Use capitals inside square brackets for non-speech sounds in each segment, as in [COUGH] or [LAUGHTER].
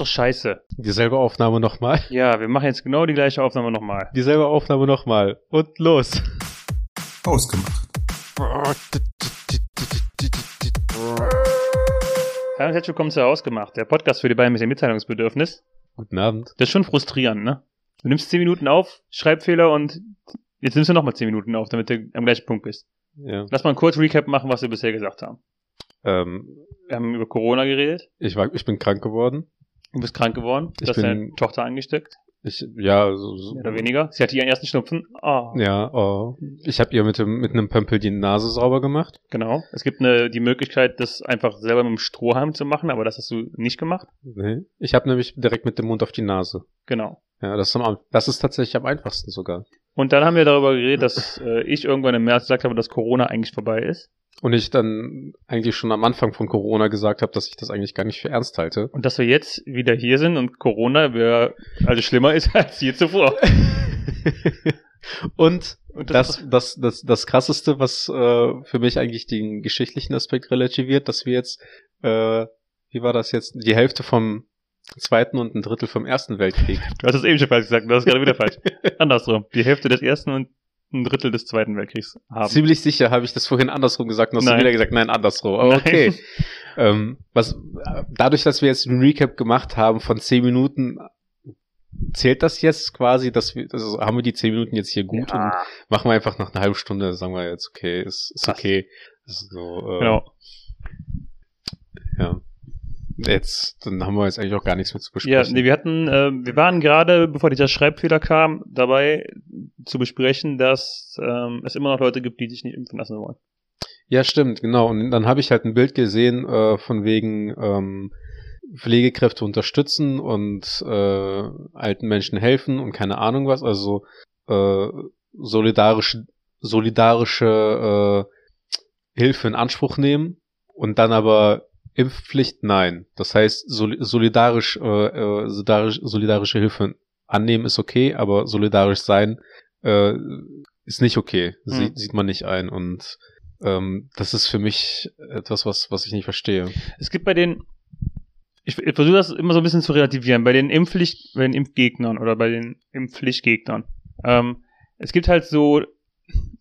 ist doch scheiße. Dieselbe Aufnahme nochmal. Ja, wir machen jetzt genau die gleiche Aufnahme nochmal. Dieselbe Aufnahme nochmal. Und los. Ausgemacht. Hallo und herzlich willkommen zu Ausgemacht, der Podcast für die beiden mit dem Mitteilungsbedürfnis. Guten Abend. Das ist schon frustrierend, ne? Du nimmst 10 Minuten auf, Schreibfehler und jetzt nimmst du nochmal 10 Minuten auf, damit du am gleichen Punkt bist. Ja. Lass mal einen kurz Recap machen, was wir bisher gesagt haben. Ähm, Wir haben über Corona geredet. ich, war, ich bin krank geworden. Du bist krank geworden. Du hast deine Tochter angesteckt. Ich, ja, so, so, Mehr oder weniger. Sie hatte ihren ersten Schnupfen. Ah. Ja, oh. ich habe ihr mit, dem, mit einem Pömpel die Nase sauber gemacht. Genau. Es gibt eine, die Möglichkeit, das einfach selber mit dem Strohhalm zu machen, aber das hast du nicht gemacht. Nee. Ich habe nämlich direkt mit dem Mund auf die Nase. Genau. Ja, das ist, am, das ist tatsächlich am einfachsten sogar. Und dann haben wir darüber geredet, dass äh, ich irgendwann im März gesagt habe, dass Corona eigentlich vorbei ist. Und ich dann eigentlich schon am Anfang von Corona gesagt habe, dass ich das eigentlich gar nicht für ernst halte. Und dass wir jetzt wieder hier sind und Corona wär, also schlimmer ist [LAUGHS] als je zuvor. [LAUGHS] Und Und das, das, das, das krasseste, was äh, für mich eigentlich den geschichtlichen Aspekt relativiert, dass wir jetzt, äh, wie war das jetzt, die Hälfte vom Zweiten und ein Drittel vom Ersten Weltkrieg. Du hast es eben schon falsch gesagt, du hast gerade wieder falsch. [LAUGHS] Andersrum. Die Hälfte des ersten und ein Drittel des zweiten Weltkriegs haben. Ziemlich sicher habe ich das vorhin andersrum gesagt und hast Nein. du wieder gesagt, nein, andersrum. Aber Nein. okay. [LAUGHS] ähm, was, dadurch, dass wir jetzt einen Recap gemacht haben von zehn Minuten, zählt das jetzt quasi, dass wir, also haben wir die zehn Minuten jetzt hier gut und Ja, machen wir einfach nach einer halben Stunde, sagen wir jetzt, okay, ist, ist okay. So, äh, genau. Ja. Jetzt, dann haben wir jetzt eigentlich auch gar nichts mehr zu Ja, besprechen. nee, wir hatten, äh, wir waren gerade, bevor dieser Schreibfehler kam, dabei zu besprechen, dass ähm, es immer noch Leute gibt, die sich nicht impfen lassen wollen. Ja, stimmt, genau. Und dann habe ich halt ein Bild gesehen äh, von wegen ähm, Pflegekräfte unterstützen und äh, alten Menschen helfen und keine Ahnung was. Also äh, solidarische, solidarische äh, Hilfe in Anspruch nehmen und dann aber Impfpflicht nein. Das heißt, sol solidarisch, äh, äh, solidarisch, solidarische Hilfe annehmen ist okay, aber solidarisch sein äh, ist nicht okay. Sie Hm. Sieht man nicht ein. Und ähm, das ist für mich etwas, was, was ich nicht verstehe. Es gibt bei den, ich, ich versuche das immer so ein bisschen zu relativieren, bei den Impfpflicht, bei den Impfgegnern oder bei den Impfpflichtgegnern. Ähm, es gibt halt so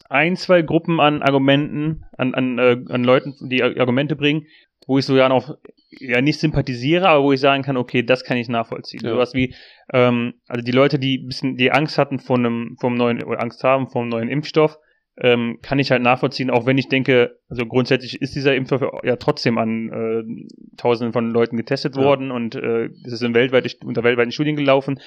ein, zwei Gruppen an Argumenten, an, an, äh, an Leuten, die Argumente bringen, wo ich so ja noch ja nicht sympathisiere, aber wo ich sagen kann, okay, das kann ich nachvollziehen. Ja. Sowas wie, ähm, also die Leute, die ein bisschen die Angst hatten von einem, vom neuen, oder Angst haben vom neuen Impfstoff, ähm, kann ich halt nachvollziehen, auch wenn ich denke, also grundsätzlich ist dieser Impfstoff ja trotzdem an äh, Tausenden von Leuten getestet Ja. worden und äh, es ist in weltweit, unter weltweiten Studien gelaufen.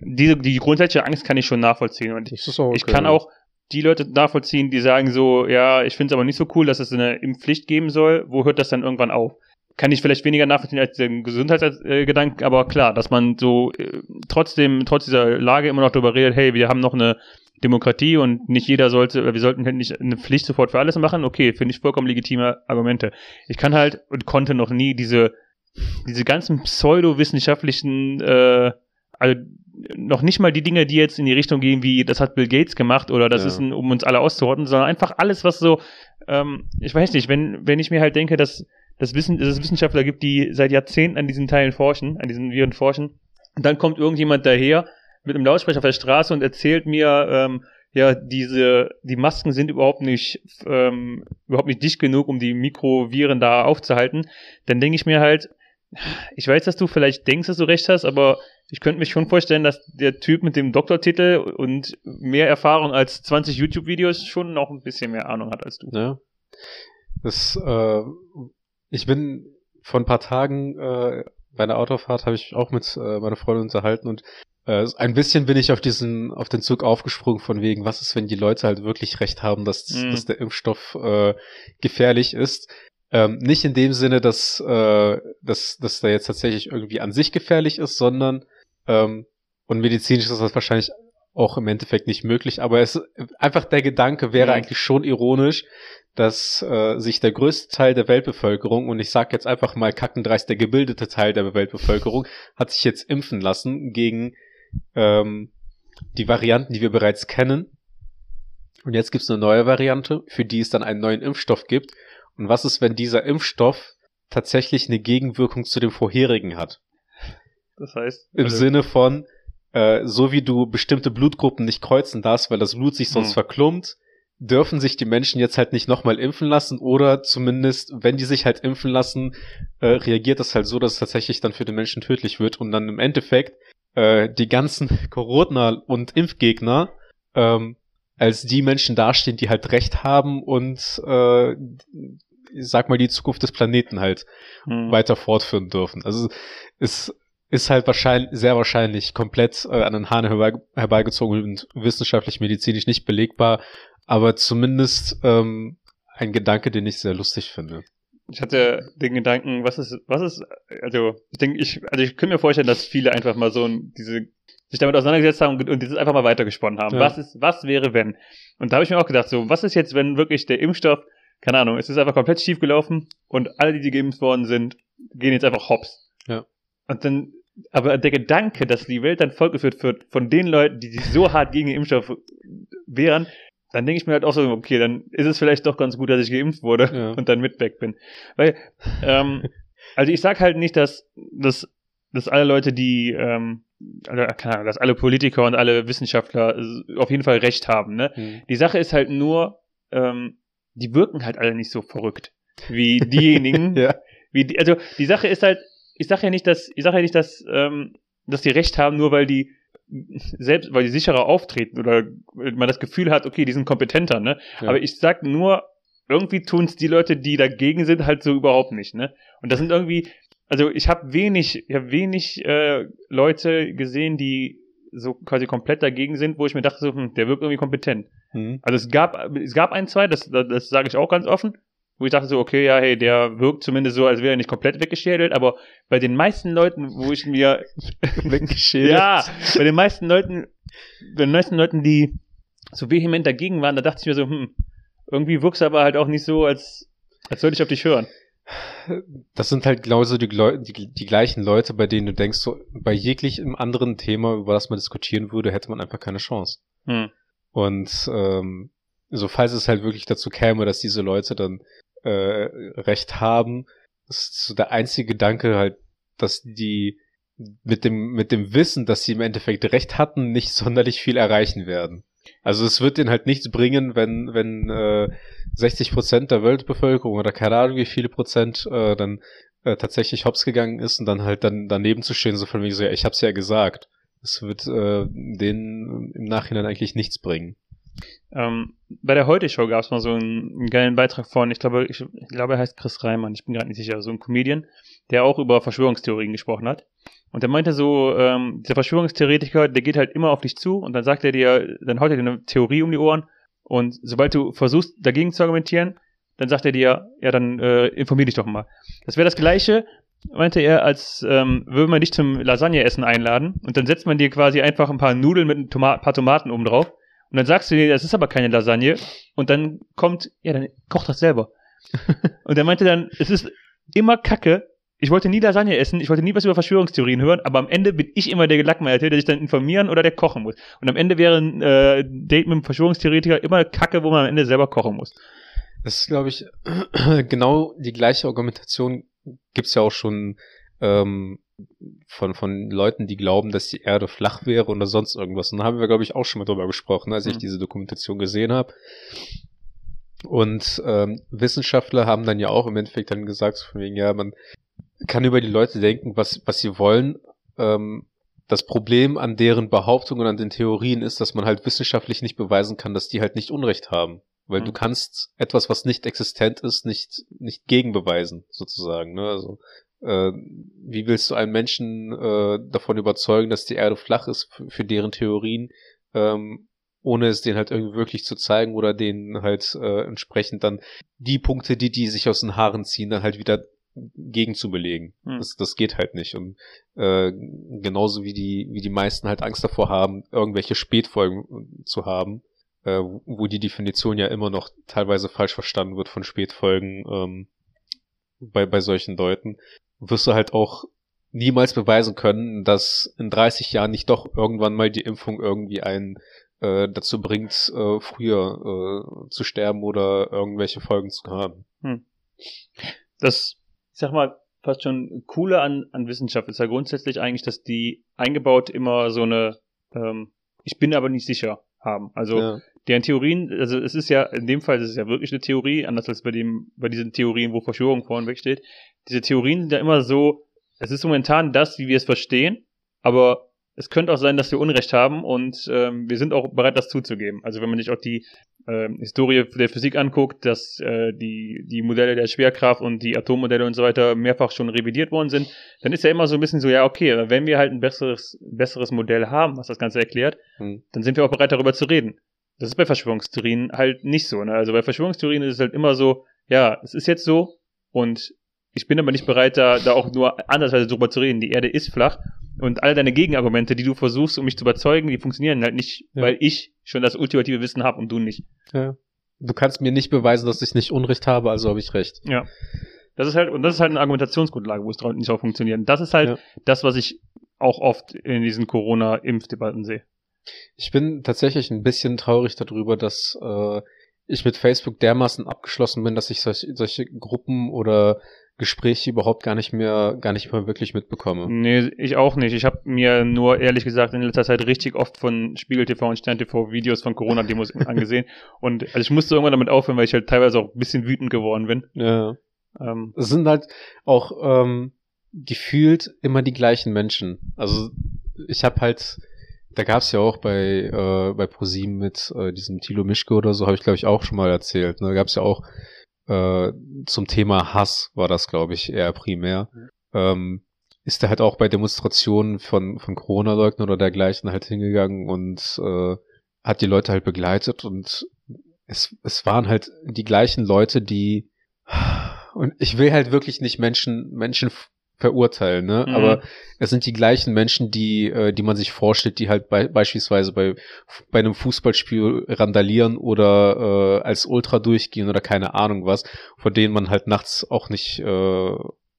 Diese, die grundsätzliche Angst kann ich schon nachvollziehen und ist auch ich kann auch die Leute nachvollziehen, die sagen so, ja, ich finde es aber nicht so cool, dass es eine Impfpflicht geben soll. Wo hört das dann irgendwann auf? Kann ich vielleicht weniger nachvollziehen als den Gesundheitsgedanken, aber klar, dass man so äh, trotzdem, trotz dieser Lage immer noch darüber redet, hey, wir haben noch eine Demokratie und nicht jeder sollte, wir sollten halt nicht eine Pflicht sofort für alles machen. Okay, finde ich vollkommen legitime Argumente. Ich kann halt und konnte noch nie diese, diese ganzen pseudowissenschaftlichen, äh, also noch nicht mal die Dinge, die jetzt in die Richtung gehen, wie das hat Bill Gates gemacht oder das Ja. ist ein, um uns alle auszurotten, sondern einfach alles, was so, ähm, ich weiß nicht, wenn, wenn ich mir halt denke, dass, dass, Wissen, dass es Wissenschaftler gibt, die seit Jahrzehnten an diesen Teilen forschen, an diesen Viren forschen, und dann kommt irgendjemand daher mit einem Lautsprecher auf der Straße und erzählt mir, ähm, ja, diese, die Masken sind überhaupt nicht, ähm, überhaupt nicht dicht genug, um die Mikroviren da aufzuhalten, dann denke ich mir halt, ich weiß, dass du vielleicht denkst, dass du recht hast, aber ich könnte mich schon vorstellen, dass der Typ mit dem Doktortitel und mehr Erfahrung als 20 YouTube-Videos schon noch ein bisschen mehr Ahnung hat als du. Ja. Das, äh, ich bin vor ein paar Tagen äh, bei einer Autofahrt habe ich auch mit äh, meiner Freundin unterhalten und äh, ein bisschen bin ich auf diesen, auf den Zug aufgesprungen von wegen, was ist, wenn die Leute halt wirklich recht haben, dass, Mhm. dass der Impfstoff äh, gefährlich ist. Ähm, nicht in dem Sinne, dass, äh, dass, dass der jetzt tatsächlich irgendwie an sich gefährlich ist, sondern ähm, und medizinisch ist das wahrscheinlich auch im Endeffekt nicht möglich, aber es einfach der Gedanke wäre Mhm. eigentlich schon ironisch, dass äh, sich der größte Teil der Weltbevölkerung, und ich sage jetzt einfach mal kackendreist, der gebildete Teil der Weltbevölkerung, hat sich jetzt impfen lassen gegen ähm, die Varianten, die wir bereits kennen. Und jetzt gibt es eine neue Variante, für die es dann einen neuen Impfstoff gibt. Und was ist, wenn dieser Impfstoff tatsächlich eine Gegenwirkung zu dem vorherigen hat? Das heißt. Im also- Sinne von, äh, so wie du bestimmte Blutgruppen nicht kreuzen darfst, weil das Blut sich sonst Hm. verklumpt, dürfen sich die Menschen jetzt halt nicht nochmal impfen lassen oder zumindest, wenn die sich halt impfen lassen, äh, reagiert das halt so, dass es tatsächlich dann für den Menschen tödlich wird und dann im Endeffekt äh, die ganzen [LAUGHS] Corona- und Impfgegner ähm, als die Menschen dastehen, die halt Recht haben und äh, sag mal die Zukunft des Planeten halt Hm. weiter fortführen dürfen. Also es ist halt wahrscheinlich, sehr wahrscheinlich komplett äh, an den Haaren herbei, herbeigezogen und wissenschaftlich, medizinisch nicht belegbar, aber zumindest ähm, ein Gedanke, den ich sehr lustig finde. Ich hatte den Gedanken, was ist, was ist, also ich denke, ich, also ich könnte mir vorstellen, dass viele einfach mal so diese, sich damit auseinandergesetzt haben und, und dieses einfach mal weitergesponnen haben. Ja. Was ist, was wäre, wenn? Und da habe ich mir auch gedacht, so, was ist jetzt, wenn wirklich der Impfstoff, keine Ahnung, es ist einfach komplett schief gelaufen und alle, die, die geimpft worden sind, gehen jetzt einfach hops. Ja. Und dann, aber der Gedanke, dass die Welt dann vollgeführt wird von den Leuten, die sich so hart gegen den Impfstoff wehren, dann denke ich mir halt auch so, okay, dann ist es vielleicht doch ganz gut, dass ich geimpft wurde Ja. und dann mit weg bin. Weil, ähm, [LAUGHS] also ich sag halt nicht, dass, dass, dass alle Leute, die, ähm, also, keine Ahnung, dass alle Politiker und alle Wissenschaftler auf jeden Fall recht haben, ne? Die Sache ist halt nur, ähm, die wirken halt alle nicht so verrückt wie diejenigen, [LAUGHS] Ja. wie die, also die Sache ist halt, ich sage ja nicht, dass, ich sage ja nicht, dass, ähm, dass die recht haben, nur weil die selbst, weil die sicherer auftreten oder man das Gefühl hat, okay, die sind kompetenter, ne? Ja. Aber ich sag nur, irgendwie tun's die Leute, die dagegen sind, halt so überhaupt nicht, ne? Und das sind irgendwie, also ich habe wenig, ich habe wenig äh, Leute gesehen, die so quasi komplett dagegen sind, wo ich mir dachte, so, hm, der wirkt irgendwie kompetent. Mhm. Also es gab, es gab ein, zwei, das, das, das sage ich auch ganz offen, wo ich dachte so, okay, ja, hey, der wirkt zumindest so, als wäre er nicht komplett weggeschädelt, aber bei den meisten Leuten, wo ich mir, [LAUGHS] Weggeschädelt. ja, bei den meisten Leuten, bei den meisten Leuten, die so vehement dagegen waren, da dachte ich mir so, hm, irgendwie wirkst du aber halt auch nicht so, als, als würde ich auf dich hören. Das sind halt genauso die, Gleu- die, die gleichen Leute, bei denen du denkst, so bei jeglichem anderen Thema, über das man diskutieren würde, hätte man einfach keine Chance. Hm. Und ähm, so falls es halt wirklich dazu käme, dass diese Leute dann äh, Recht haben, ist so der einzige Gedanke halt, dass die mit dem mit dem Wissen, dass sie im Endeffekt Recht hatten, nicht [LAUGHS] sonderlich viel erreichen werden. Also es wird denen halt nichts bringen, wenn wenn äh, 60 Prozent der Weltbevölkerung oder keine Ahnung wie viele Prozent äh, dann äh, tatsächlich hops gegangen ist und dann halt dann daneben zu stehen, so von wegen so, ja, ich hab's ja gesagt. Es wird äh, denen im Nachhinein eigentlich nichts bringen. Ähm, bei der Heute-Show gab es mal so einen, einen geilen Beitrag von, ich glaube, ich, ich glaube, er heißt Chris Reimann, ich bin gerade nicht sicher, so ein Comedian, der auch über Verschwörungstheorien gesprochen hat. Und der meinte so, ähm, der Verschwörungstheoretiker, der geht halt immer auf dich zu und dann sagt er dir, dann haut er dir eine Theorie um die Ohren und sobald du versuchst, dagegen zu argumentieren, dann sagt er dir, ja, dann äh, informier dich doch mal. Das wäre das Gleiche, meinte er, als ähm, würde man dich zum Lasagne-Essen einladen und dann setzt man dir quasi einfach ein paar Nudeln mit ein Toma paar Tomaten oben drauf und dann sagst du dir, das ist aber keine Lasagne und dann kommt, ja, dann koch das selber. [LAUGHS] und er meinte dann, es ist immer Kacke. Ich wollte nie Lasagne essen, ich wollte nie was über Verschwörungstheorien hören, aber am Ende bin ich immer der Gelackmeierte, der sich dann informieren oder der kochen muss. Und am Ende wäre ein äh, Date mit einem Verschwörungstheoretiker immer Kacke, wo man am Ende selber kochen muss. Das ist, glaube ich, [CLEARS THROAT] genau die gleiche Argumentation gibt's ja auch schon ähm, von, von Leuten, die glauben, dass die Erde flach wäre oder sonst irgendwas. Und da haben wir, glaube ich, auch schon mal drüber gesprochen, als ich Mhm. diese Dokumentation gesehen habe. Und ähm, Wissenschaftler haben dann ja auch im Endeffekt dann gesagt, von wegen, ja, man kann über die Leute denken, was, was sie wollen. Ähm, das Problem an deren Behauptungen und an den Theorien ist, dass man halt wissenschaftlich nicht beweisen kann, dass die halt nicht Unrecht haben. Weil Mhm. du kannst etwas, was nicht existent ist, nicht, nicht gegenbeweisen, sozusagen. Ne? Also, äh, wie willst du einen Menschen äh, davon überzeugen, dass die Erde flach ist für, deren Theorien, ähm, ohne es denen halt irgendwie wirklich zu zeigen oder denen halt äh, entsprechend dann die Punkte, die die sich aus den Haaren ziehen, dann halt wieder gegen zu belegen. Hm. Das, das geht halt nicht. Und äh, genauso wie die, wie die meisten halt Angst davor haben, irgendwelche Spätfolgen zu haben, äh, wo die Definition ja immer noch teilweise falsch verstanden wird von Spätfolgen ähm, bei, bei solchen Leuten, wirst du halt auch niemals beweisen können, dass in 30 Jahren nicht doch irgendwann mal die Impfung irgendwie einen äh, dazu bringt, äh, früher äh, zu sterben oder irgendwelche Folgen zu haben. Das, ich sag mal, fast schon cooler an, an Wissenschaft ist ja grundsätzlich eigentlich, dass die eingebaut immer so eine, ähm, ich bin aber nicht sicher haben. Also ja. deren Theorien, also es ist ja, in dem Fall ist es ja wirklich eine Theorie, anders als bei dem, bei diesen Theorien, wo Verschwörung vorne wegsteht. Diese Theorien sind ja immer so, es ist momentan das, wie wir es verstehen, aber es könnte auch sein, dass wir Unrecht haben und ähm, wir sind auch bereit, das zuzugeben. Also wenn man sich auch die ähm, Historie der Physik anguckt, dass äh, die, die Modelle der Schwerkraft und die Atommodelle und so weiter mehrfach schon revidiert worden sind, dann ist ja immer so ein bisschen so, ja, okay, wenn wir halt ein besseres, besseres Modell haben, was das Ganze erklärt, Hm. dann sind wir auch bereit, darüber zu reden. Das ist bei Verschwörungstheorien halt nicht so. Ne? Also bei Verschwörungstheorien ist es halt immer so, ja, es ist jetzt so und ich bin aber nicht bereit, da, da auch nur andersweise drüber zu reden. Die Erde ist flach und all deine Gegenargumente, die du versuchst, um mich zu überzeugen, die funktionieren halt nicht, Ja. weil ich schon das ultimative Wissen habe und du nicht. Ja. Du kannst mir nicht beweisen, dass ich nicht Unrecht habe, also habe ich recht. Ja. Das ist halt, und das ist halt eine Argumentationsgrundlage, wo es nicht drauf funktioniert. Das ist halt Ja. das, was ich auch oft in diesen Corona-Impfdebatten sehe. Ich bin tatsächlich ein bisschen traurig darüber, dass äh, ich mit Facebook dermaßen abgeschlossen bin, dass ich solche, solche Gruppen oder Gespräche überhaupt gar nicht mehr, gar nicht mehr wirklich mitbekomme. Nee, ich auch nicht. Ich habe mir nur ehrlich gesagt in letzter Zeit richtig oft von Spiegel TV und Stern TV Videos von Corona-Demos [LAUGHS] angesehen. Und also ich musste irgendwann damit aufhören, weil ich halt teilweise auch ein bisschen wütend geworden bin. Ja. Ähm, Es sind halt auch ähm, gefühlt immer die gleichen Menschen. Also ich habe halt, da gab's ja auch bei äh, bei ProSieben mit äh, diesem Thilo Mischke oder so, habe ich glaube ich auch schon mal erzählt. Ne? Da gab's ja auch äh, zum Thema Hass war das glaube ich eher primär. Ähm, ist er halt auch bei Demonstrationen von von Corona-Leugnern oder dergleichen halt hingegangen und äh, hat die Leute halt begleitet und es es waren halt die gleichen Leute, die und ich will halt wirklich nicht Menschen, Menschen verurteilen, ne? Mhm. Aber es sind die gleichen Menschen, die, äh, die man sich vorstellt, die halt bei, beispielsweise bei, bei einem Fußballspiel randalieren oder äh, als Ultra durchgehen oder keine Ahnung was, vor denen man halt nachts auch nicht äh,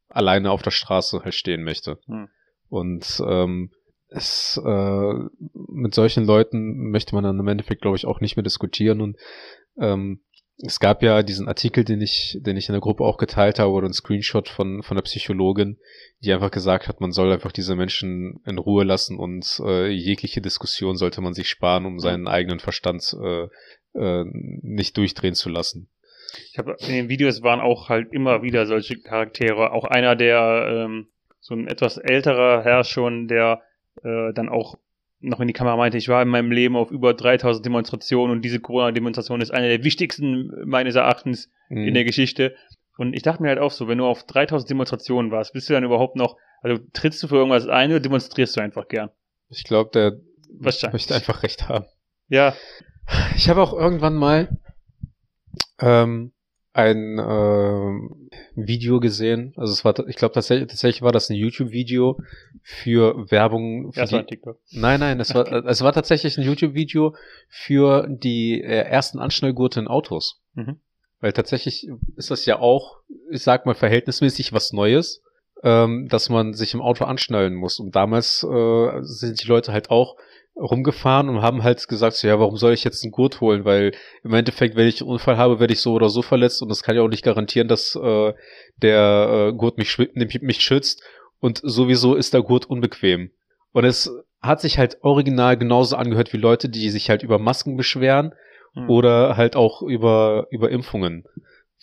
alleine auf der Straße halt stehen möchte. Mhm. Und ähm, es, äh, mit solchen Leuten möchte man dann im Endeffekt, glaube ich, auch nicht mehr diskutieren und ähm, es gab ja diesen Artikel, den ich, den ich in der Gruppe auch geteilt habe, oder ein Screenshot von, von der Psychologin, die einfach gesagt hat, man soll einfach diese Menschen in Ruhe lassen und äh, jegliche Diskussion sollte man sich sparen, um seinen eigenen Verstand äh, äh, nicht durchdrehen zu lassen. ich habe in den Videos waren auch halt immer wieder solche Charaktere. Auch einer, der ähm, so ein etwas älterer Herr schon, der äh, dann auch noch in die Kamera meinte, ich war in meinem Leben auf über 3000 Demonstrationen und diese Corona-Demonstration ist eine der wichtigsten meines Erachtens in der Geschichte. Und ich dachte mir halt auch so, wenn du auf 3000 Demonstrationen warst, bist du dann überhaupt noch, also trittst du für irgendwas ein oder demonstrierst du einfach gern? ich glaube, der möchte einfach recht haben. Ja, Ich habe auch irgendwann mal ähm, ein ähm, Video gesehen. Also es war, ich glaube tatsächlich, tatsächlich war das ein YouTube-Video für Werbung. Für erst mal die, TikTok. nein, nein, es war, [LAUGHS] es war tatsächlich ein YouTube-Video für die äh, ersten Anschnallgurte in Autos. Mhm. Weil tatsächlich ist das ja auch, ich sag mal, verhältnismäßig was Neues, ähm, dass man sich im Auto anschnallen muss. Und damals äh, sind die Leute halt auch rumgefahren und haben halt gesagt, so, ja, warum soll ich jetzt einen Gurt holen? Weil im Endeffekt, wenn ich einen Unfall habe, werde ich so oder so verletzt und das kann ja auch nicht garantieren, dass äh, der äh, Gurt mich, mich, schützt und sowieso ist der Gurt unbequem. Und es hat sich halt original genauso angehört wie Leute, die sich halt über Masken beschweren Mhm. oder halt auch über, über Impfungen.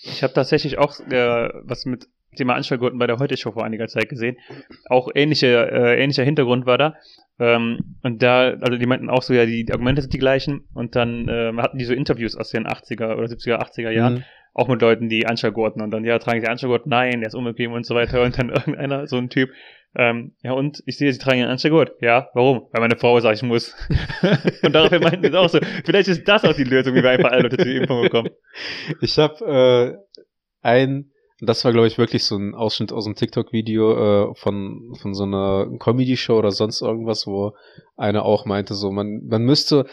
Ich habe tatsächlich auch äh, was mit Thema Anschlagurten bei der Heute-Show vor einiger Zeit gesehen. Auch ähnliche, äh, ähnlicher Hintergrund war da. Ähm, und da, also die meinten auch so, ja, die, die Argumente sind die gleichen. Und dann ähm, hatten die so Interviews aus den 80er oder 70er, 80er Jahren, Mhm. auch mit Leuten, die Anschlagurten und dann, ja, tragen sie Anschlagurt? Nein, der ist unbequem und so weiter. Und dann [LAUGHS] irgendeiner, so ein Typ, ähm, ja, und ich sehe, sie tragen einen Anschlagurt. Ja, warum? Weil meine Frau sagt, ich muss. [LAUGHS] und daraufhin meinten sie auch so, vielleicht ist das auch die Lösung, wie wir einfach alle Leute zur Impfung bekommen. Ich habe äh, ein, das war glaube ich wirklich so ein Ausschnitt aus einem TikTok-Video äh, von von so einer Comedy-Show oder sonst irgendwas, wo einer auch meinte, so man man müsste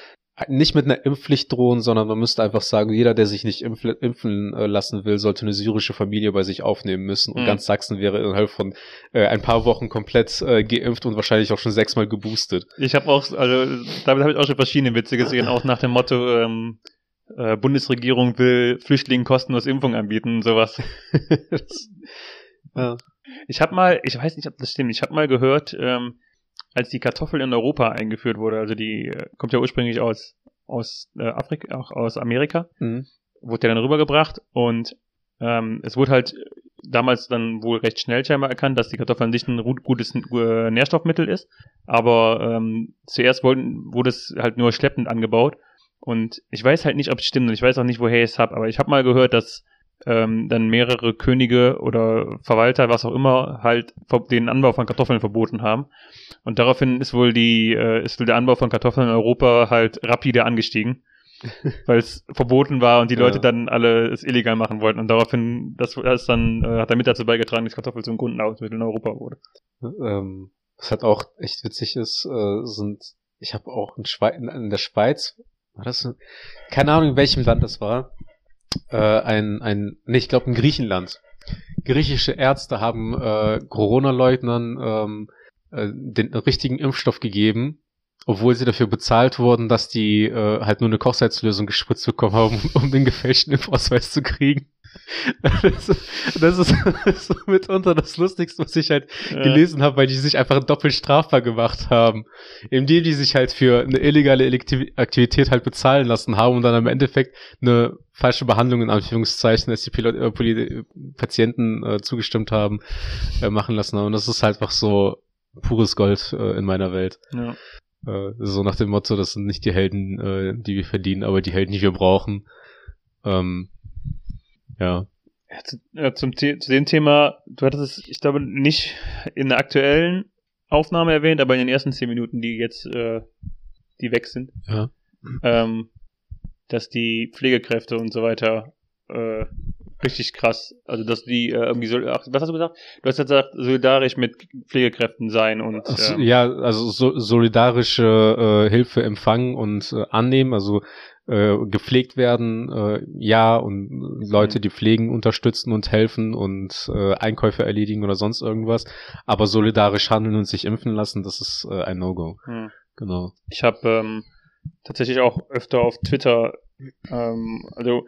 nicht mit einer Impfpflicht drohen, sondern man müsste einfach sagen, jeder, der sich nicht impf impfen äh, lassen will, sollte eine syrische Familie bei sich aufnehmen müssen. Und Mhm. ganz Sachsen wäre innerhalb von äh, ein paar Wochen komplett äh, geimpft und wahrscheinlich auch schon sechsmal geboostet. Ich habe auch, also damit habe ich auch schon verschiedene Witze gesehen, auch nach dem Motto, ähm, äh, Bundesregierung will Flüchtlingen kostenlos Impfung anbieten und sowas. [LAUGHS] Das- ja. Ich habe mal, ich weiß nicht, ob das stimmt, ich habe mal gehört, ähm, als die Kartoffel in Europa eingeführt wurde, also die äh, kommt ja ursprünglich aus aus äh, Afrika, auch aus Amerika, Mhm. wurde ja dann rübergebracht und ähm, es wurde halt damals dann wohl recht schnell scheinbar erkannt, dass die Kartoffel an sich ein gutes äh, Nährstoffmittel ist. Aber ähm, zuerst wollten, wurde es halt nur schleppend angebaut. Und ich weiß halt nicht, ob es stimmt und ich weiß auch nicht, woher ich es habe, aber ich habe mal gehört, dass ähm, dann mehrere Könige oder Verwalter, was auch immer, halt den Anbau von Kartoffeln verboten haben. Und daraufhin ist wohl die, äh, ist wohl der Anbau von Kartoffeln in Europa halt rapide angestiegen [LAUGHS] weil es verboten war und die Ja. Leute dann alle es illegal machen wollten und daraufhin, das, das dann äh, hat damit dazu beigetragen, dass Kartoffel zum Grundnahrungsmittel in Europa wurde. Ähm, was halt auch echt witzig ist, äh, sind, ich habe auch in, in der Schweiz, war das, keine Ahnung in welchem Land das war, äh, ein, ein, nee, ich glaube in Griechenland. Griechische Ärzte haben äh, Corona-Leugnern ähm, äh, den richtigen Impfstoff gegeben, obwohl sie dafür bezahlt wurden, dass die äh, halt nur eine Kochsalzlösung gespritzt bekommen haben, [LAUGHS] um den gefälschten Impfausweis zu kriegen. Das, ist- das ist, [LAUGHS] das ist mitunter das Lustigste, was ich halt gelesen habe, weil die sich einfach doppelt strafbar gemacht haben. Indem die sich halt für eine illegale Aktivität halt bezahlen lassen haben und dann im Endeffekt eine falsche Behandlung in Anführungszeichen, als die Pilot äh, Poli Patienten äh, zugestimmt haben, äh, machen lassen haben. Und das ist halt einfach so pures Gold äh, in meiner Welt. Ja. Äh, so nach dem Motto, das sind nicht die Helden, äh, die wir verdienen, aber die Helden, die wir brauchen. Ähm, ja. Ja, zu, ja, zum zu dem Thema, du hattest es, ich glaube, nicht in der aktuellen Aufnahme erwähnt, aber in den ersten zehn Minuten, die jetzt, äh, die weg sind, Ja. ähm, dass die Pflegekräfte und so weiter äh, richtig krass, also dass die äh, irgendwie so, ach, was hast du gesagt? Du hast gesagt, solidarisch mit Pflegekräften sein und ähm, ja, also so, solidarische äh, Hilfe empfangen und äh, annehmen, also äh, gepflegt werden, äh, ja, und Leute, die pflegen, unterstützen und helfen und äh, Einkäufe erledigen oder sonst irgendwas, aber solidarisch handeln und sich impfen lassen, das ist äh, ein No-Go. hm. Genau. Ich habe ähm, tatsächlich auch öfter auf Twitter, ähm, also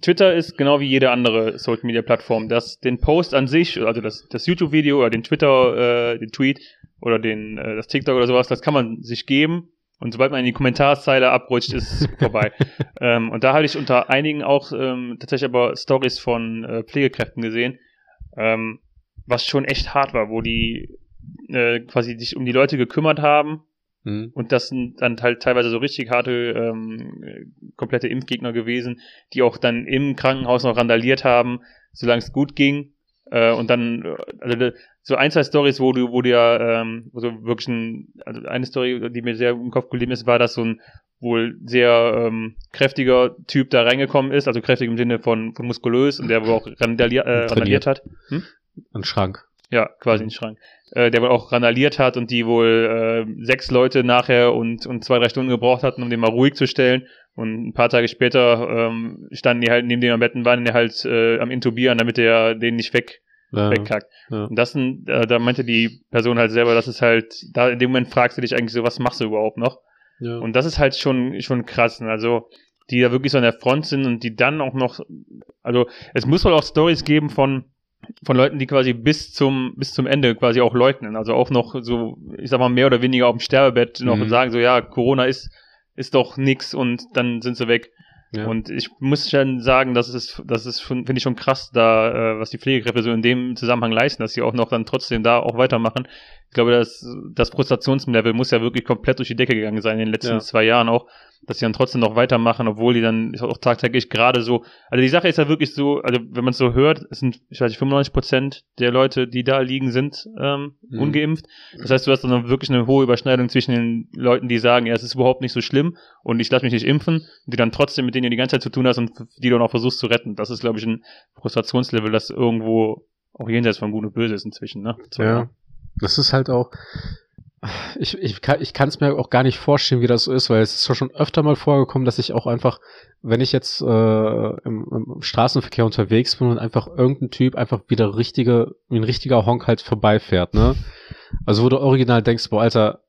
Twitter ist genau wie jede andere Social Media Plattform, dass den Post an sich, also das, das YouTube-Video oder den Twitter, äh, den Tweet oder den, äh, das TikTok oder sowas, das kann man sich geben. Und sobald man in die Kommentarzeile abrutscht, ist es [LAUGHS] vorbei. ähm, und da hatte ich unter einigen auch ähm, tatsächlich aber Stories von äh, Pflegekräften gesehen, ähm, was schon echt hart war, wo die äh, quasi sich um die Leute gekümmert haben Mhm. und das sind dann halt teilweise so richtig harte, ähm, äh, komplette Impfgegner gewesen, die auch dann im Krankenhaus noch randaliert haben, solange es gut ging. Äh, und dann, also so ein, zwei Stories, wo du, wo du ja, ähm, wo so wirklich ein, also eine Story, die mir sehr im Kopf geblieben ist, war, dass so ein wohl sehr ähm, kräftiger Typ da reingekommen ist, also kräftig im Sinne von, von muskulös und der wohl auch randalier, äh, randaliert hat. Ein Schrank. Ja, quasi ein Schrank. Äh, der wohl auch randaliert hat und die wohl äh, sechs Leute nachher und, und zwei, drei Stunden gebraucht hatten, um den mal ruhig zu stellen. Und ein paar Tage später ähm, standen die halt neben dem am Bett und waren die halt äh, am Intubieren, damit der den nicht weg, Ja, wegkackt. ja. Und das sind, äh, da meinte die Person halt selber, das ist halt, da in dem Moment fragst du dich eigentlich so, was machst du überhaupt noch? Ja. Und das ist halt schon, schon krass. ne? Also, die da wirklich so an der Front sind und die dann auch noch, also, es muss wohl auch Stories geben von, von Leuten, die quasi bis zum, bis zum Ende quasi auch leugnen. Also auch noch so, ich sag mal, mehr oder weniger auf dem Sterbebett noch Mhm. sagen, so, ja, Corona ist, ist doch nix und dann sind sie weg. Ja. Und ich muss schon sagen, das ist, das ist, finde ich schon krass, da, äh, was die Pflegekräfte so in dem Zusammenhang leisten, dass sie auch noch dann trotzdem da auch weitermachen. Ich glaube, das, das Frustrationslevel muss ja wirklich komplett durch die Decke gegangen sein in den letzten Ja. zwei Jahren auch, dass sie dann trotzdem noch weitermachen, obwohl die dann auch tagtäglich gerade so, also die Sache ist ja wirklich so, also wenn man es so hört, es sind, ich weiß nicht, 95 Prozent der Leute, die da liegen, sind ähm, Mhm. ungeimpft. Das heißt, du hast dann wirklich eine hohe Überschneidung zwischen den Leuten, die sagen, ja, es ist überhaupt nicht so schlimm und ich lasse mich nicht impfen, die dann trotzdem mit denen du die ganze Zeit zu tun hast und die du noch versuchst zu retten. Das ist, glaube ich, ein Frustrationslevel, das irgendwo auch jenseits von Gut und Böse ist inzwischen, ne? Zwei Ja. Das ist halt auch. Ich, ich kann es mir auch gar nicht vorstellen, wie das so ist, weil es ist schon öfter mal vorgekommen, dass ich auch einfach, wenn ich jetzt äh, im, im Straßenverkehr unterwegs bin und einfach irgendein Typ einfach wieder richtige, wie ein richtiger Honk halt vorbeifährt, ne? Also wo du original denkst, boah, Alter,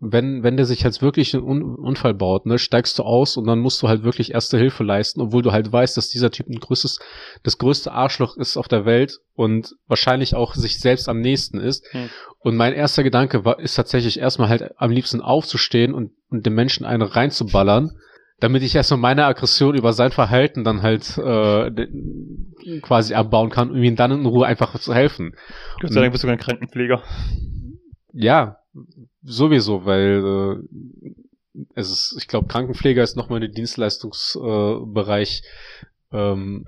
wenn, wenn der sich jetzt wirklich einen Un Unfall baut, ne, steigst du aus und dann musst du halt wirklich erste Hilfe leisten, obwohl du halt weißt, dass dieser Typ ein größtes, das größte Arschloch ist auf der Welt und wahrscheinlich auch sich selbst am nächsten ist. Hm. Und mein erster Gedanke war, ist tatsächlich erstmal halt am liebsten aufzustehen und, und dem Menschen eine reinzuballern, damit ich erstmal meine Aggression über sein Verhalten dann halt äh, quasi abbauen kann, um ihm dann in Ruhe einfach zu helfen. Gott sei Dank bist du kein Krankenpfleger. Ja, sowieso, weil äh, es ist, ich glaube, Krankenpfleger ist nochmal ein Dienstleistungsbereich äh, ähm,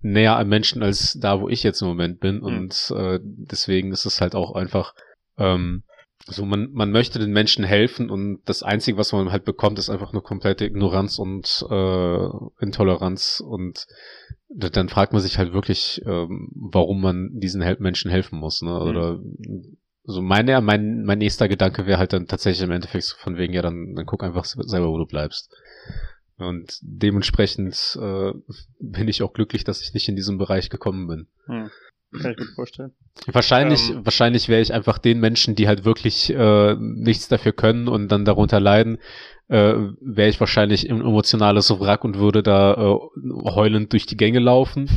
näher an Menschen als da, wo ich jetzt im Moment bin. Mhm. Und äh, deswegen ist es halt auch einfach ähm, so, man, man möchte den Menschen helfen und das Einzige, was man halt bekommt, ist einfach nur komplette Ignoranz und äh, Intoleranz und dann fragt man sich halt wirklich, ähm, warum man diesen Menschen helfen muss, ne? Mhm. Oder mhm so meine, mein, mein nächster Gedanke wäre halt dann tatsächlich im Endeffekt so von wegen, ja, dann, dann guck einfach selber, wo du bleibst. Und dementsprechend äh, [LAUGHS] bin ich auch glücklich, dass ich nicht in diesem Bereich gekommen bin. Hm. Kann ich mir vorstellen. Wahrscheinlich, ähm, wahrscheinlich wäre ich einfach den Menschen, die halt wirklich äh, nichts dafür können und dann darunter leiden, äh, wäre ich wahrscheinlich ein emotionales Wrack und würde da äh, heulend durch die Gänge laufen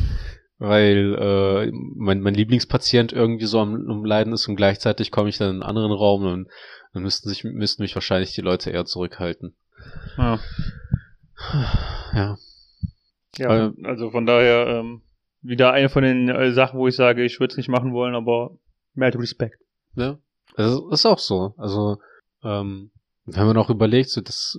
weil äh, mein, mein Lieblingspatient irgendwie so am, am Leiden ist und gleichzeitig komme ich dann in einen anderen Raum und dann müssten sich müssten mich wahrscheinlich die Leute eher zurückhalten. Ja. Ja. Ja, also von daher ähm, wieder eine von den äh, Sachen, wo ich sage, ich würde es nicht machen wollen, aber mehr als Respekt. Ja, das ist auch so. Also ähm, wenn man auch überlegt, so dass,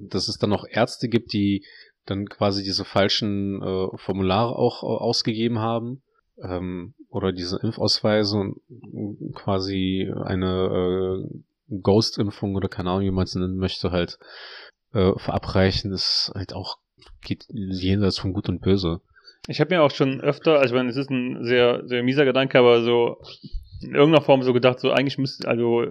dass es dann auch Ärzte gibt, die dann quasi diese falschen äh, Formulare auch äh, ausgegeben haben ähm, oder diese Impfausweise und quasi eine äh, Ghost-Impfung oder keine Ahnung, wie man es nennen möchte, halt äh, verabreichen, ist halt auch geht jenseits von Gut und Böse. Ich habe mir auch schon öfter, also ich meine, es ist ein sehr, sehr mieser Gedanke, aber so in irgendeiner Form so gedacht, so eigentlich müsste, also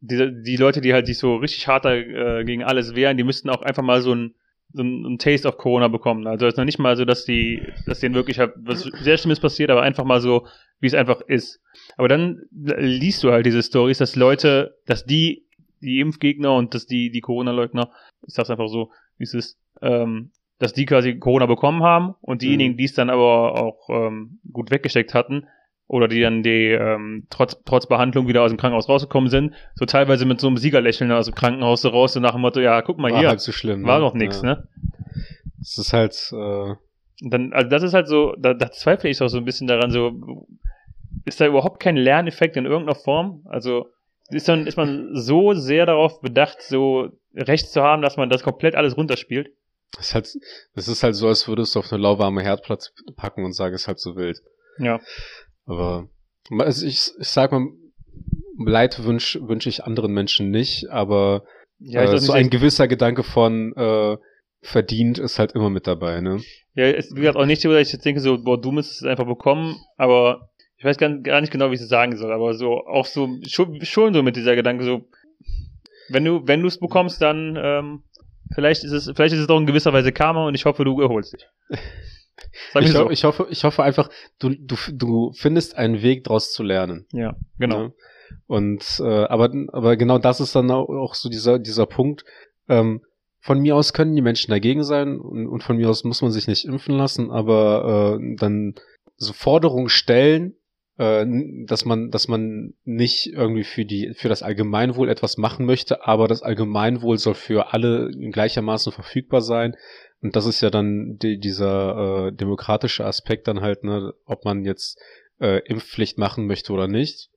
die, die Leute, die halt sich so richtig hart äh, gegen alles wehren, die müssten auch einfach mal so ein so ein, Taste of Corona bekommen. Also es ist noch nicht mal so, dass die, dass denen wirklich halt was sehr Schlimmes passiert, aber einfach mal so, wie es einfach ist. Aber dann liest du halt diese Stories, dass Leute, dass die, die Impfgegner und dass die, die Corona-Leugner, ich sag's einfach so, wie es ist, ähm, dass die quasi Corona bekommen haben und diejenigen, mhm. die es dann aber auch ähm, gut weggesteckt hatten, oder die dann die ähm, trotz, trotz Behandlung wieder aus dem Krankenhaus rausgekommen sind, so teilweise mit so einem Siegerlächeln aus dem Krankenhaus so raus, so nach dem Motto, ja, guck mal war hier, halt so schlimm, war ne? doch nix, ja. ne? Es ist halt, äh dann, also das ist halt so, da, da zweifle ich auch so ein bisschen daran, so, ist da überhaupt kein Lerneffekt in irgendeiner Form? Also, ist dann, ist man so sehr darauf bedacht, so Recht zu haben, dass man das komplett alles runterspielt? Das ist halt, das ist halt so, als würdest du auf eine lauwarme Herdplatte packen und sagen, es ist halt so wild. Ja. Aber also ich, ich sag mal, Leid wünsche wünsch ich anderen Menschen nicht, aber ja, äh, so ein gewisser Gedanke von äh, verdient ist halt immer mit dabei, ne? Ja, es wie gesagt auch nicht so, dass ich jetzt denke, so, boah, du müsstest es einfach bekommen, aber ich weiß gar, gar nicht genau, wie ich es sagen soll, aber so, auch so, schon, schon so mit dieser Gedanke, so, wenn du, wenn du es bekommst, dann, ähm, vielleicht ist es, vielleicht ist es doch in gewisser Weise Karma und ich hoffe, du erholst dich. [LAUGHS] ich, so. ich, hoffe, ich hoffe einfach, du, du, du findest einen Weg daraus zu lernen. Ja, genau. Ja? Und äh, aber, aber genau das ist dann auch so dieser, dieser Punkt. Ähm, von mir aus können die Menschen dagegen sein und, und von mir aus muss man sich nicht impfen lassen, aber äh, dann so Forderungen stellen, äh, dass man, dass man nicht irgendwie für die, für das Allgemeinwohl etwas machen möchte, aber das Allgemeinwohl soll für alle gleichermaßen verfügbar sein und das ist ja dann die, dieser äh, demokratische Aspekt dann halt, ne, ob man jetzt äh, Impfpflicht machen möchte oder nicht.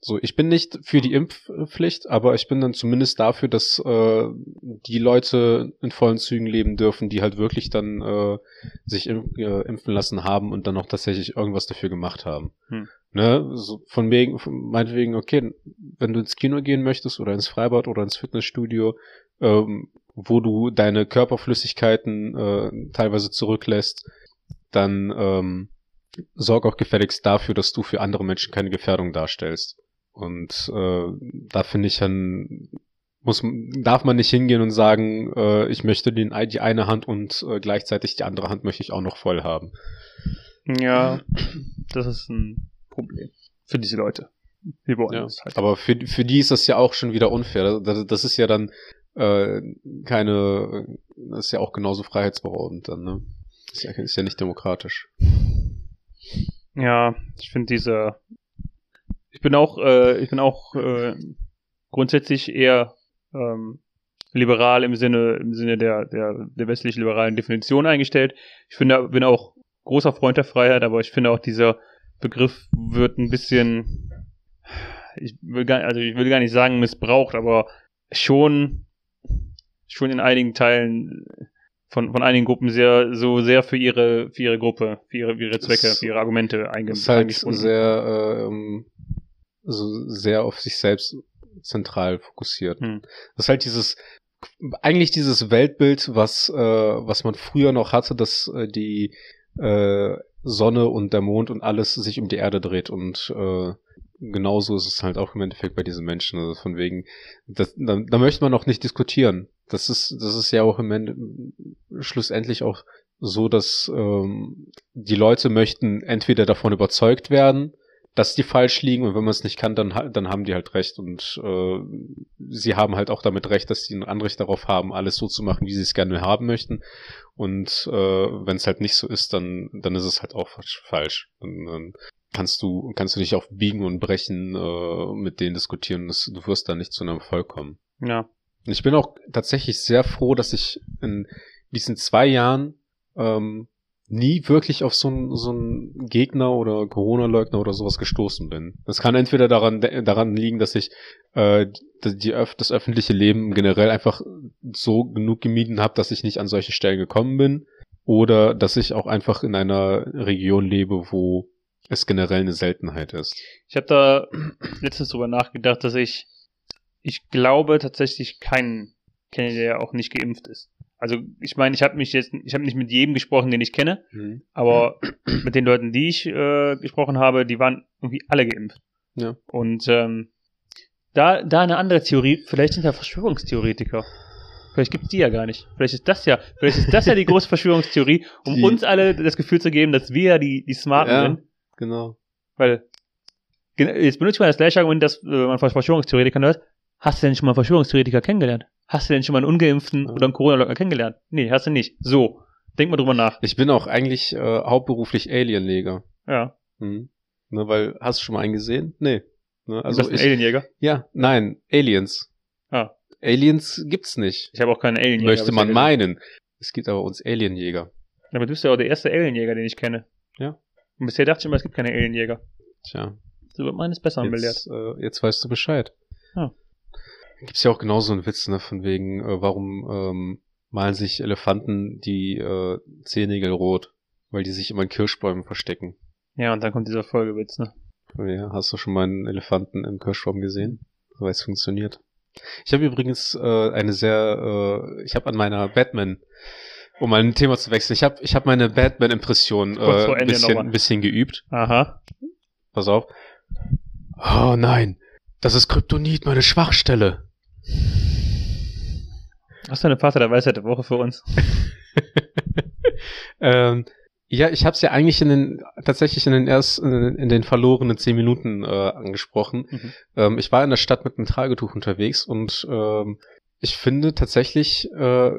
So, ich bin nicht für die Impfpflicht, aber ich bin dann zumindest dafür, dass äh, die Leute in vollen Zügen leben dürfen, die halt wirklich dann äh, sich imp äh, impfen lassen haben und dann auch tatsächlich irgendwas dafür gemacht haben. Hm. Ne? So von wegen, von, meinetwegen, okay, wenn du ins Kino gehen möchtest oder ins Freibad oder ins Fitnessstudio, ähm, wo du deine Körperflüssigkeiten äh, teilweise zurücklässt, dann ähm, sorg auch gefälligst dafür, dass du für andere Menschen keine Gefährdung darstellst. Und äh, da finde ich dann muss darf man nicht hingehen und sagen, äh, ich möchte den, die eine Hand und äh, gleichzeitig die andere Hand möchte ich auch noch voll haben. Ja, das ist ein Problem für diese Leute. Ja. halt. Aber für, für die ist das ja auch schon wieder unfair. Das, das ist ja dann äh, keine, das ist ja auch genauso freiheitsberaubend dann, ne? Ist ja, ist ja nicht demokratisch. Ja, ich finde diese. Ich bin auch, äh, ich bin auch äh, grundsätzlich eher ähm, liberal im Sinne, im Sinne der, der, der westlich liberalen Definition eingestellt. Ich finde, bin auch großer Freund der Freiheit, aber ich finde auch dieser Begriff wird ein bisschen, ich will gar, also ich will gar nicht sagen missbraucht, aber schon, schon in einigen Teilen von, von einigen Gruppen sehr, so sehr für ihre, für ihre Gruppe, für ihre, für ihre Zwecke, Es- für ihre Argumente einge Das ist halt sehr, ähm, so sehr auf sich selbst zentral fokussiert. Hm. Das ist halt dieses, eigentlich dieses Weltbild, was, äh, was man früher noch hatte, dass äh, die äh, Sonne und der Mond und alles sich um die Erde dreht und äh, genauso ist es halt auch im Endeffekt bei diesen Menschen. Also von wegen, das, da, da möchte man auch nicht diskutieren. Das ist, das ist ja auch im Ende schlussendlich auch so, dass ähm, die Leute möchten entweder davon überzeugt werden, dass die falsch liegen und wenn man es nicht kann, dann, dann haben die halt recht und äh, sie haben halt auch damit recht, dass sie ein Anrecht darauf haben, alles so zu machen, wie sie es gerne haben möchten und äh, wenn es halt nicht so ist, dann dann ist es halt auch falsch- falsch. Und, dann kannst du kannst du dich auf Biegen und Brechen äh, mit denen diskutieren, das, du wirst da nicht zu einem Erfolg kommen. Ja. Ich bin auch tatsächlich sehr froh, dass ich in diesen zwei Jahren ähm, nie wirklich auf so einen so einen Gegner oder Corona-Leugner oder sowas gestoßen bin. Das kann entweder daran daran liegen, dass ich äh, die, die öff das öffentliche Leben generell einfach so genug gemieden habe, dass ich nicht an solche Stellen gekommen bin, oder dass ich auch einfach in einer Region lebe, wo es generell eine Seltenheit ist. Ich habe da [CLEARS THROAT] letztens drüber nachgedacht, dass ich, ich glaube tatsächlich keinen kenne, der auch nicht geimpft ist. Also ich meine, ich habe mich jetzt, ich habe nicht mit jedem gesprochen, den ich kenne, aber [CLEARS THROAT] mit den Leuten, die ich äh, gesprochen habe, die waren irgendwie alle geimpft. Ja. Und ähm, da, da eine andere Theorie, vielleicht sind da Verschwörungstheoretiker. Vielleicht gibt's die ja gar nicht. Vielleicht ist das ja, vielleicht ist das ja die [LAUGHS] große Verschwörungstheorie, um Die- uns alle das Gefühl zu geben, dass wir ja die, die Smarten Ja. sind. Genau. Weil, jetzt benutze ich mal das gleiche Argument, das äh, man von Verschwörungstheoretikern hört. Hast du denn schon mal einen Verschwörungstheoretiker kennengelernt? Hast du denn schon mal einen Ungeimpften oder einen Corona-Leugner kennengelernt? Nee, hast du nicht. So. Denk mal drüber nach. Ich bin auch eigentlich äh, hauptberuflich Alienleger. Ja. Mhm. Ne, weil, hast du schon mal einen gesehen? Nee. Ne, also ist Alienjäger. ja, nein, Aliens. Ah. Aliens gibt's nicht. Ich habe auch keinen Alienjäger. Möchte man meinen. Es gibt aber uns Alienjäger. Aber du bist ja auch der erste Alienjäger, den ich kenne. Ja. Und bisher dachte ich immer, es gibt keine Alienjäger. Tja, So wird meines Besseren belehrt. jetzt, äh, jetzt weißt du Bescheid. Ja. Gibt's ja auch genauso einen Witz, ne, von wegen, äh, warum ähm, malen sich Elefanten die äh, Zehennägel rot? Weil die sich immer in Kirschbäumen verstecken. Ja, und dann kommt dieser Folgewitz, ne? Ja, hast du schon mal einen Elefanten im Kirschbaum gesehen? So es funktioniert. Ich habe übrigens äh, eine sehr, äh, ich habe an meiner Batman, um mal ein Thema zu wechseln, ich habe ich hab meine Batman-Impression äh, ein bisschen, ein bisschen geübt. Aha. Pass auf. Oh nein, das ist Kryptonit, meine Schwachstelle. Hast du eine Vater der Weisheit der Woche für uns? [LAUGHS] ähm, ja, ich habe es ja eigentlich in den tatsächlich in den ersten in den verlorenen zehn Minuten äh, angesprochen. Mhm. Ähm, ich war in der Stadt mit einem Tragetuch unterwegs und ähm, ich finde tatsächlich äh,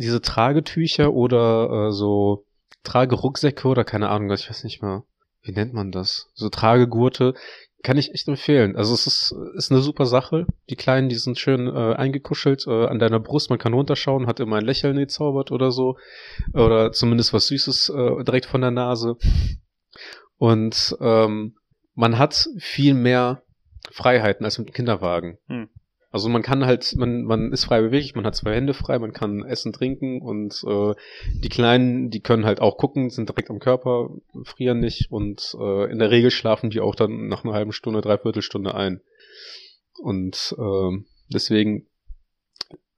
diese Tragetücher oder äh, so Tragerucksäcke oder keine Ahnung, ich weiß nicht mal, wie nennt man das? So Tragegurte kann ich echt empfehlen. Also es ist, ist eine super Sache. Die kleinen, die sind schön äh, eingekuschelt äh, an deiner Brust. Man kann runterschauen, hat immer ein Lächeln gezaubert oder so. Oder zumindest was Süßes äh, direkt von der Nase. Und ähm, man hat viel mehr Freiheiten als mit dem Kinderwagen. Hm. Also man kann halt, man, man ist frei beweglich, man hat zwei Hände frei, man kann essen, trinken und äh, die Kleinen, die können halt auch gucken, sind direkt am Körper, frieren nicht und äh, in der Regel schlafen die auch dann nach einer halben Stunde, dreiviertel Stunde ein. Und ähm, deswegen,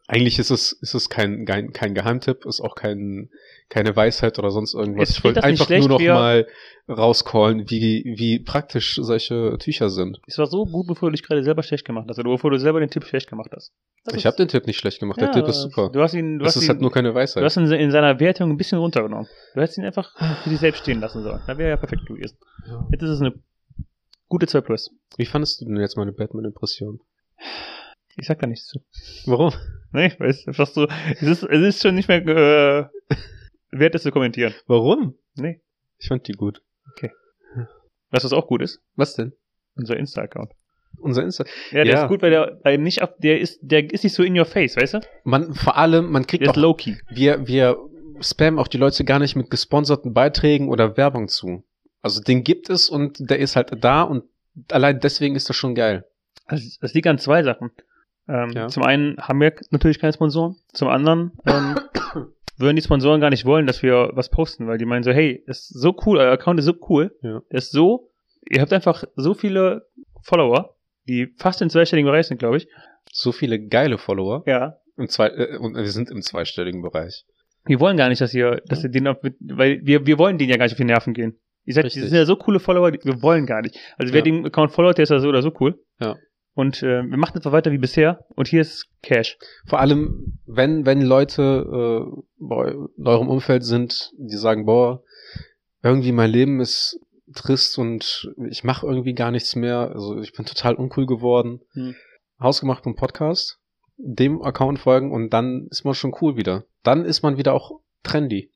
eigentlich ist es, ist es kein, kein, kein Geheimtipp, ist auch kein, keine Weisheit oder sonst irgendwas. Ich wollte einfach schlecht, nur noch mal rauscallen, wie, wie praktisch solche Tücher sind. Es war so gut, bevor du dich gerade selber schlecht gemacht hast. Oder bevor du selber den Tipp schlecht gemacht hast. Das ich habe den Tipp nicht schlecht gemacht, der Ja, Tipp ist super. Du hast ihn, du Das hast ist ihn, halt nur keine du Weisheit. hast ihn in seiner Wertung ein bisschen runtergenommen. Du hättest ihn einfach für dich selbst stehen lassen sollen. Da wäre ja perfekt gewesen. Ja. Jetzt ist es eine Gute 2 Plus. Wie fandest du denn jetzt meine Batman-Impression? Ich sag da nichts zu. Warum? [LAUGHS] Nee, weil es einfach so, es ist, es ist schon nicht mehr äh, wert, es zu kommentieren. Warum? Nee. Ich fand die gut. Weißt du, was auch gut ist? Was denn? Unser Insta-Account. Unser Insta. Ja, der Ja. ist gut, weil der weil nicht auf, der ist, der ist nicht so in your face, weißt du? Man, vor allem, man kriegt Der ist auch, low-key. wir, wir spammen auch die Leute gar nicht mit gesponserten Beiträgen oder Werbung zu. Also den gibt es und der ist halt da und allein deswegen ist das schon geil. Also, das liegt an zwei Sachen. Ähm, Ja. Zum einen haben wir natürlich keine Sponsoren. Zum anderen ähm, [COUGHS] würden die Sponsoren gar nicht wollen, dass wir was posten, weil die meinen so, hey, ist so cool, euer Account ist so cool, Ja. ist so, ihr habt einfach so viele Follower, die fast im zweistelligen Bereich sind, glaube ich. So viele geile Follower. Ja. Im zwei, äh, und wir sind im zweistelligen Bereich. Wir wollen gar nicht, dass ihr, dass ihr den auf, weil wir, wir wollen denen ja gar nicht auf die Nerven gehen. Ihr seid, ihr sind ja so coole Follower, die- wir wollen gar nicht. Also wer Ja. den Account followt, der ist ja so oder so cool. Ja. Und äh, wir machen einfach weiter wie bisher. Und hier ist Cash. Vor allem, wenn, wenn Leute äh, bei in eurem Umfeld sind, die sagen, boah, irgendwie mein Leben ist trist und ich mache irgendwie gar nichts mehr. Also ich bin total uncool geworden. Hm. Hausgemacht im Podcast, dem Account folgen und dann ist man schon cool wieder. Dann ist man wieder auch trendy.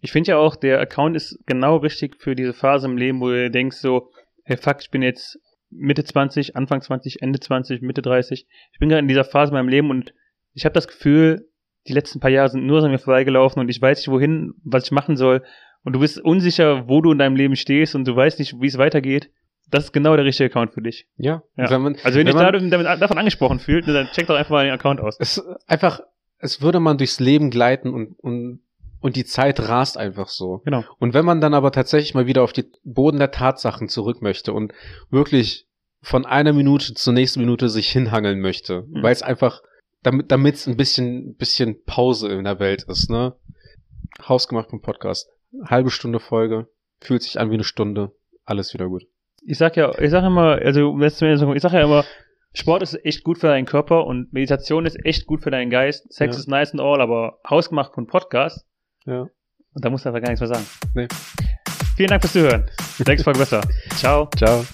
Ich finde ja auch, der Account ist genau richtig für diese Phase im Leben, wo du denkst so, hey fuck, ich bin jetzt Mitte 20, Anfang 20, Ende 20, Mitte 30. Ich bin gerade in dieser Phase in meinem Leben und ich habe das Gefühl, die letzten paar Jahre sind nur an mir vorbeigelaufen und ich weiß nicht wohin, was ich machen soll. Und du bist unsicher, wo du in deinem Leben stehst und du weißt nicht, wie es weitergeht. Das ist genau der richtige Account für dich. Ja. Ja. Wenn man, Also wenn, wenn dich man, damit, davon angesprochen fühlt, dann check doch einfach mal den Account aus. es einfach, es würde man durchs Leben gleiten und, und, und die Zeit rast einfach so. Genau. Und wenn man dann aber tatsächlich mal wieder auf die Boden der Tatsachen zurück möchte und wirklich von einer Minute zur nächsten Minute sich hinhangeln möchte, Mhm. weil es einfach, damit damit es ein bisschen, bisschen Pause in der Welt ist, ne? Hausgemacht vom Podcast. Halbe Stunde Folge, fühlt sich an wie eine Stunde, alles wieder gut. Ich sag ja, ich sag immer, also ich sag ja immer, Sport ist echt gut für deinen Körper und Meditation ist echt gut für deinen Geist. Sex Ja. ist nice and all, aber hausgemacht von Podcast. Ja. Und da musst du einfach gar nichts mehr sagen. Nee. Vielen Dank fürs Zuhören. [LAUGHS] Nächste Folge besser. Ciao. Ciao.